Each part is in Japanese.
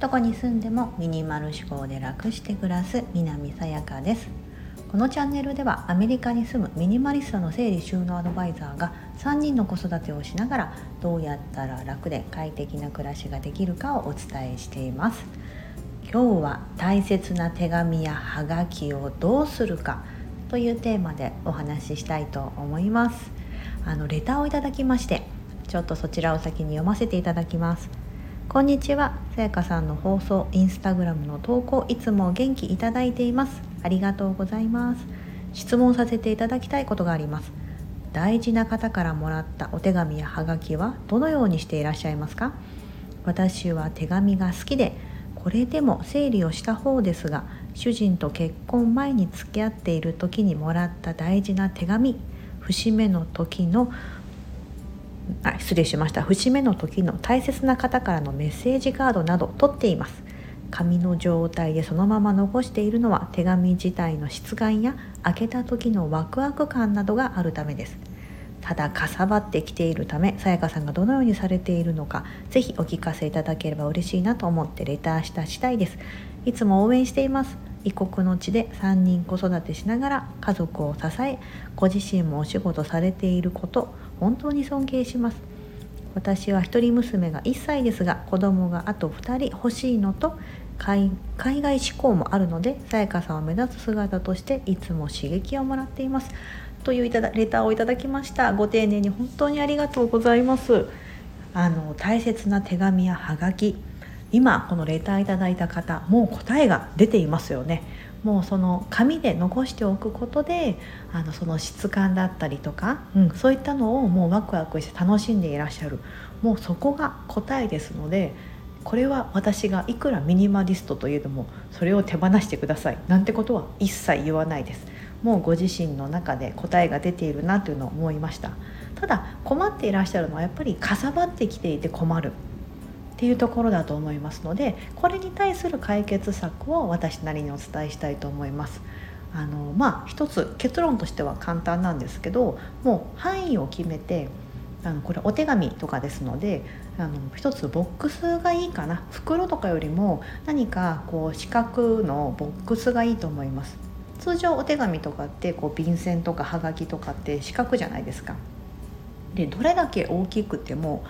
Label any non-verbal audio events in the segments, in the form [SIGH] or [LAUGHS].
どこに住んでもミニマル思考で楽して暮らす南さやかです。このチャンネルではアメリカに住むミニマリストの整理収納アドバイザーが3人の子育てをしながらどうやったら楽で快適な暮らしができるかをお伝えしています。今日は大切な手紙やハガキをどうするかというテーマでお話ししたいと思います。あのレターをいただきましてちょっとそちらを先に読ませていただきます。こんにちは。さやかさんの放送インスタグラムの投稿いつも元気いただいています。ありがとうございます。質問させていただきたいことがあります。大事な方からもらったお手紙やハガキはどのようにしていらっしゃいますか？私は手紙が好きでこれでも整理をした方ですが主人と結婚前に付き合っている時にもらった大事な手紙節目の時のあ失礼しました。節目の時の大切な方からのメッセージカードなど取っています。紙の状態でそのまま残しているのは手紙自体の質感や開けた時のワクワク感などがあるためです。ただかさばってきているためさやかさんがどのようにされているのかぜひお聞かせいただければ嬉しいなと思ってレターした次第です。いつも応援しています。異国の地で3人子育てしながら家族を支えご自身もお仕事されていること本当に尊敬します。私は一人娘が1歳ですが子供があと2人欲しいのと海外志向もあるのでさやかさんを目指す姿としていつも刺激をもらっています。といういただレターをいただきました。ご丁寧に本当にありがとうございます。あの大切な手紙やはがき。今このレターいただいた方もう答えが出ていますよね。もうその紙で残しておくことであのその質感だったりとか、うん、そういったのをもうワクワクして楽しんでいらっしゃる。もうそこが答えですのでこれは私がいくらミニマリストといえどもそれを手放してください。なんてことは一切言わないです。もうご自身の中で答えが出ているなというのを思いました。ただ困っていらっしゃるのはやっぱりかさばってきていて困る。っていうところだと思いますのでこれに対する解決策を私なりにお伝えしたいと思います。あのまあ一つ結論としては簡単なんですけどもう範囲を決めてあのこれお手紙とかですのであの一つボックスがいいかな。袋とかよりも何かこう四角のボックスがいいと思います。通常お手紙とかってこう便箋とかはがきとかって四角じゃないですか。でどれだけ大きくても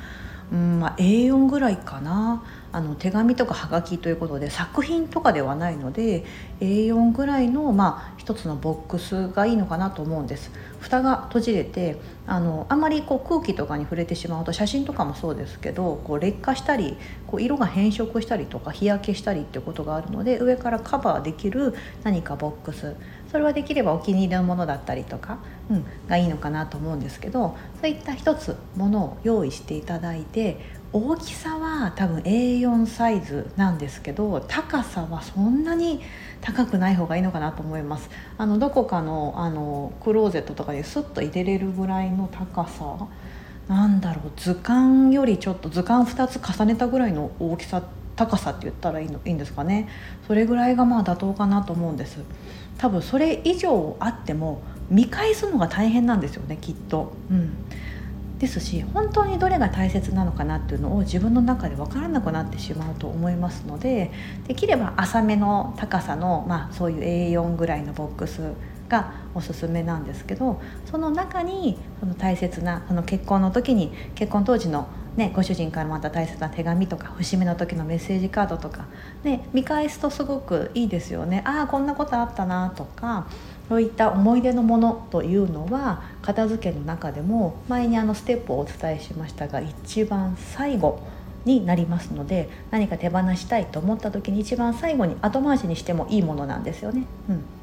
うんまあ、A4 ぐらいかな。あの手紙とかはがきということで作品とかではないので A4 ぐらいの、まあ、一つのボックスがいいのかなと思うんです。蓋が閉じれてあのあまりこう空気とかに触れてしまうと写真とかもそうですけどこう劣化したりこう色が変色したりとか日焼けしたりっていうことがあるので上からカバーできる何かボックス。それはできればお気に入りのものだったりとか、うん、がいいのかなと思うんですけどそういった一つものを用意していただいて大きさは多分 A4 サイズなんですけど高さはそんなに高くない方がいいのかなと思います。あのどこかのあのクローゼットとかにスッと入れれるぐらいの高さなんだろう図鑑よりちょっと図鑑2つ重ねたぐらいの大きさ高さって言ったらいいのいいんですかね。それぐらいがまあ妥当かなと思うんです。多分それ以上あっても見返すのが大変なんですよねきっと。うん。ですし本当にどれが大切なのかなっていうのを自分の中で分からなくなってしまうと思いますのでできれば浅めの高さの、まあ、そういう A4 ぐらいのボックスがおすすめなんですけどその中にその大切なその結婚の時に結婚当時のね、ご主人からまた大切な手紙とか節目の時のメッセージカードとか、ね、見返すとすごくいいですよねああこんなことあったなとかそういった思い出のものというのは片付けの中でも前にあのステップをお伝えしましたが一番最後になりますので何か手放したいと思った時に一番最後に後回しにしてもいいものなんですよね。うん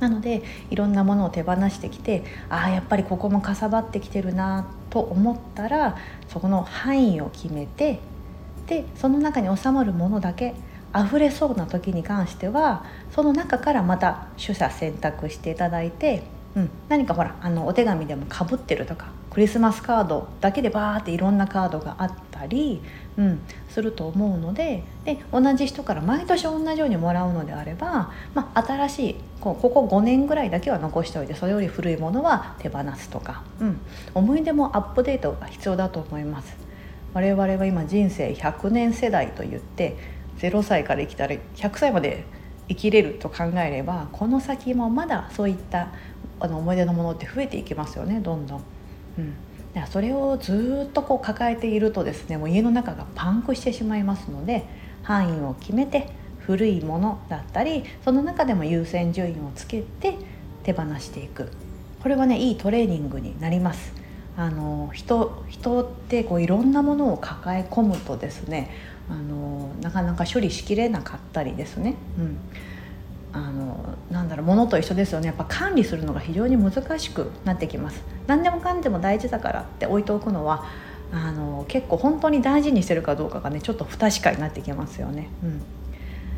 なのでいろんなものを手放してきてああやっぱりここもかさばってきてるなと思ったらそこの範囲を決めてでその中に収まるものだけ溢れそうな時に関してはその中からまた取捨選択していただいて、うん、何かほらあのお手紙でもかぶってるとかクリスマスカードだけでバーっていろんなカードがあったり、うん、すると思うのでで同じ人から毎年同じようにもらうのであれば、まあ、新しいこうここ5年ぐらいだけは残しておいてそれより古いものは手放すとか、うん、思い出もアップデートが必要だと思います。我々は今人生100年世代と言って0歳から生きたら100歳まで生きれると考えればこの先もまだそういったあの思い出のものって増えていきますよねどんどん。うん、それをずっとこう抱えているとですねもう家の中がパンクしてしまいますので範囲を決めて古いものだったりその中でも優先順位をつけて手放していく。これはねいいトレーニングになります。あの人人ってこういろんなものを抱え込むとですねあのなかなか処理しきれなかったりですね、うん、あのなんだろう物と一緒ですよね。やっぱ管理するのが非常に難しくなってきます。何でもかんでも大事だからって置いておくのはあの結構本当に大事にしてるかどうかがねちょっと不確かになってきますよね、うん、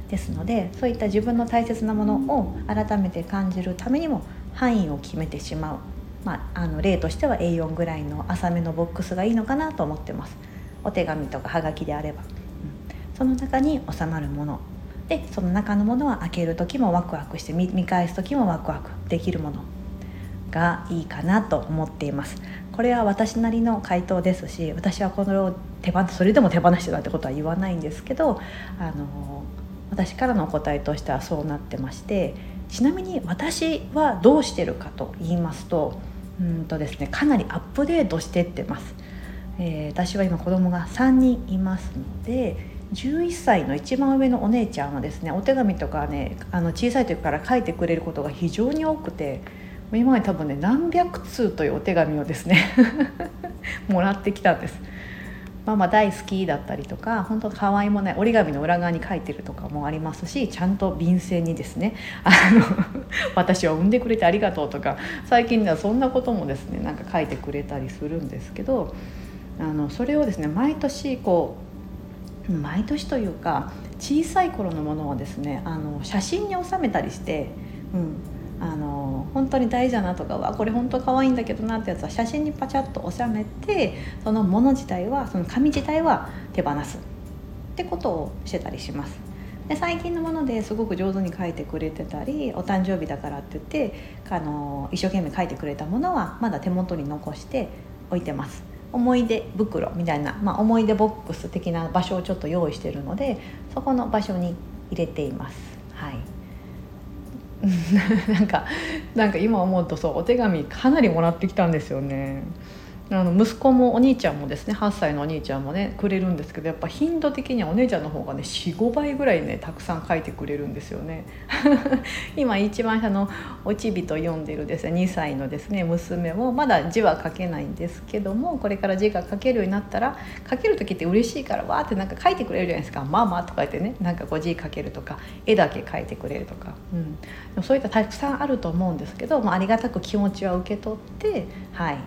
ですのでそういった自分の大切なものを改めて感じるためにも範囲を決めてしまう、まあ、あの例としては A4 ぐらいの浅めのボックスがいいのかなと思ってます。お手紙とかはがきであれば、うん、その中に収まるもの。でその中のものは開ける時もワクワクして見返す時もワクワクできるものがいいかなと思っています。これは私なりの回答ですし私はこの手放それでも手放してたってことは言わないんですけどあの私からのお答えとしてはそうなってましてちなみに私はどうしてるかと言いますとうんとですねかなりアップデートしてってます、えー、私は今子供が3人いますので11歳の一番上のお姉ちゃんはですねお手紙とかねあの小さい時から書いてくれることが非常に多くて今まで多分ね何百通というお手紙をですね [LAUGHS] もらってきたんです。ママ大好きだったりとか本当可愛いもない折り紙の裏側に書いてるとかもありますしちゃんと便箋にですねあの [LAUGHS] 私を産んでくれてありがとうとか最近ではそんなこともですねなんか書いてくれたりするんですけどあのそれをですね毎年こう毎年というか小さい頃のものはですねあの写真に収めたりして、うん、あの本当に大事だなとかはこれ本当可愛いんだけどなってやつは写真にパチャッと収めてそのもの自体はその紙自体は手放すってことをしてたりします。で最近のものですごく上手に書いてくれてたりお誕生日だからって言ってあの一生懸命書いてくれたものはまだ手元に残して置いてます。思い出袋みたいな、まあ、思い出ボックス的な場所をちょっと用意してるのでそこの場所に入れています。はい [LAUGHS] なんかなんか今思うとそうお手紙かなりもらってきたんですよね。あの息子もお兄ちゃんもですね8歳のお兄ちゃんもねくれるんですけどやっぱ頻度的にはお姉ちゃんの方がね45倍ぐらいねたくさん書いてくれるんですよね。[LAUGHS] 今一番下のおちびと読んでるですね2歳のですね娘もまだ字は書けないんですけどもこれから字が書けるようになったら書ける時って嬉しいからわーってなんか書いてくれるじゃないですか「ママ」とか言ってねなんかこう字書けるとか絵だけ描いてくれるとか、うん、そういったたくさんあると思うんですけど、まあ、ありがたく気持ちは受け取ってはい。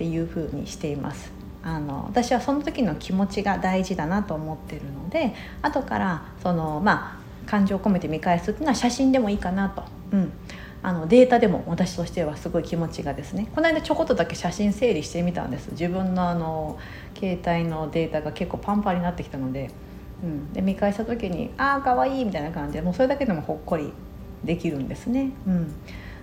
っていうふうにしています。あの私はその時の気持ちが大事だなと思ってるので後からそのまあ感情を込めて見返すっていうのは写真でもいいかなと、うん、あのデータでも私としてはすごい気持ちがですね。この間ちょこっとだけ写真整理してみたんです。自分のあの携帯のデータが結構パンパンになってきたので,、うん、で見返した時に「ああかわいい」みたいな感じでもうそれだけでもほっこりできるんですね。うん、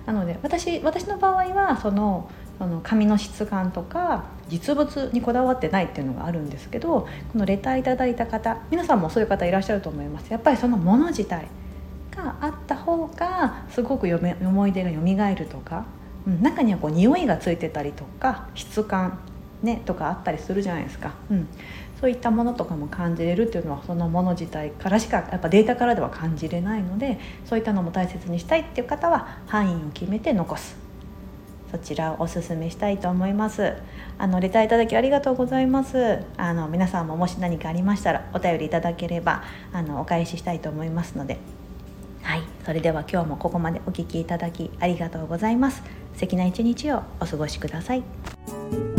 なので私私の場合はそのその紙の質感とか実物にこだわってないっていうのがあるんですけどこのレターいただいた方皆さんもそういう方いらっしゃると思います。やっぱりそのもの自体があった方がすごく思い出がよみがえるとか、うん、中にはこう匂いがついてたりとか質感ねとかあったりするじゃないですか、うん、そういったものとかも感じれるっていうのはそのもの自体からしかやっぱデータからでは感じれないのでそういったのも大切にしたいっていう方は範囲を決めて残す。そちらをおすすめしたいと思います。あのレターいただきありがとうございます。あの皆さんももし何かありましたらお便りいただければあのお返ししたいと思いますので。はい。それでは今日もここまでお聴きいただきありがとうございます。素敵な一日をお過ごしください。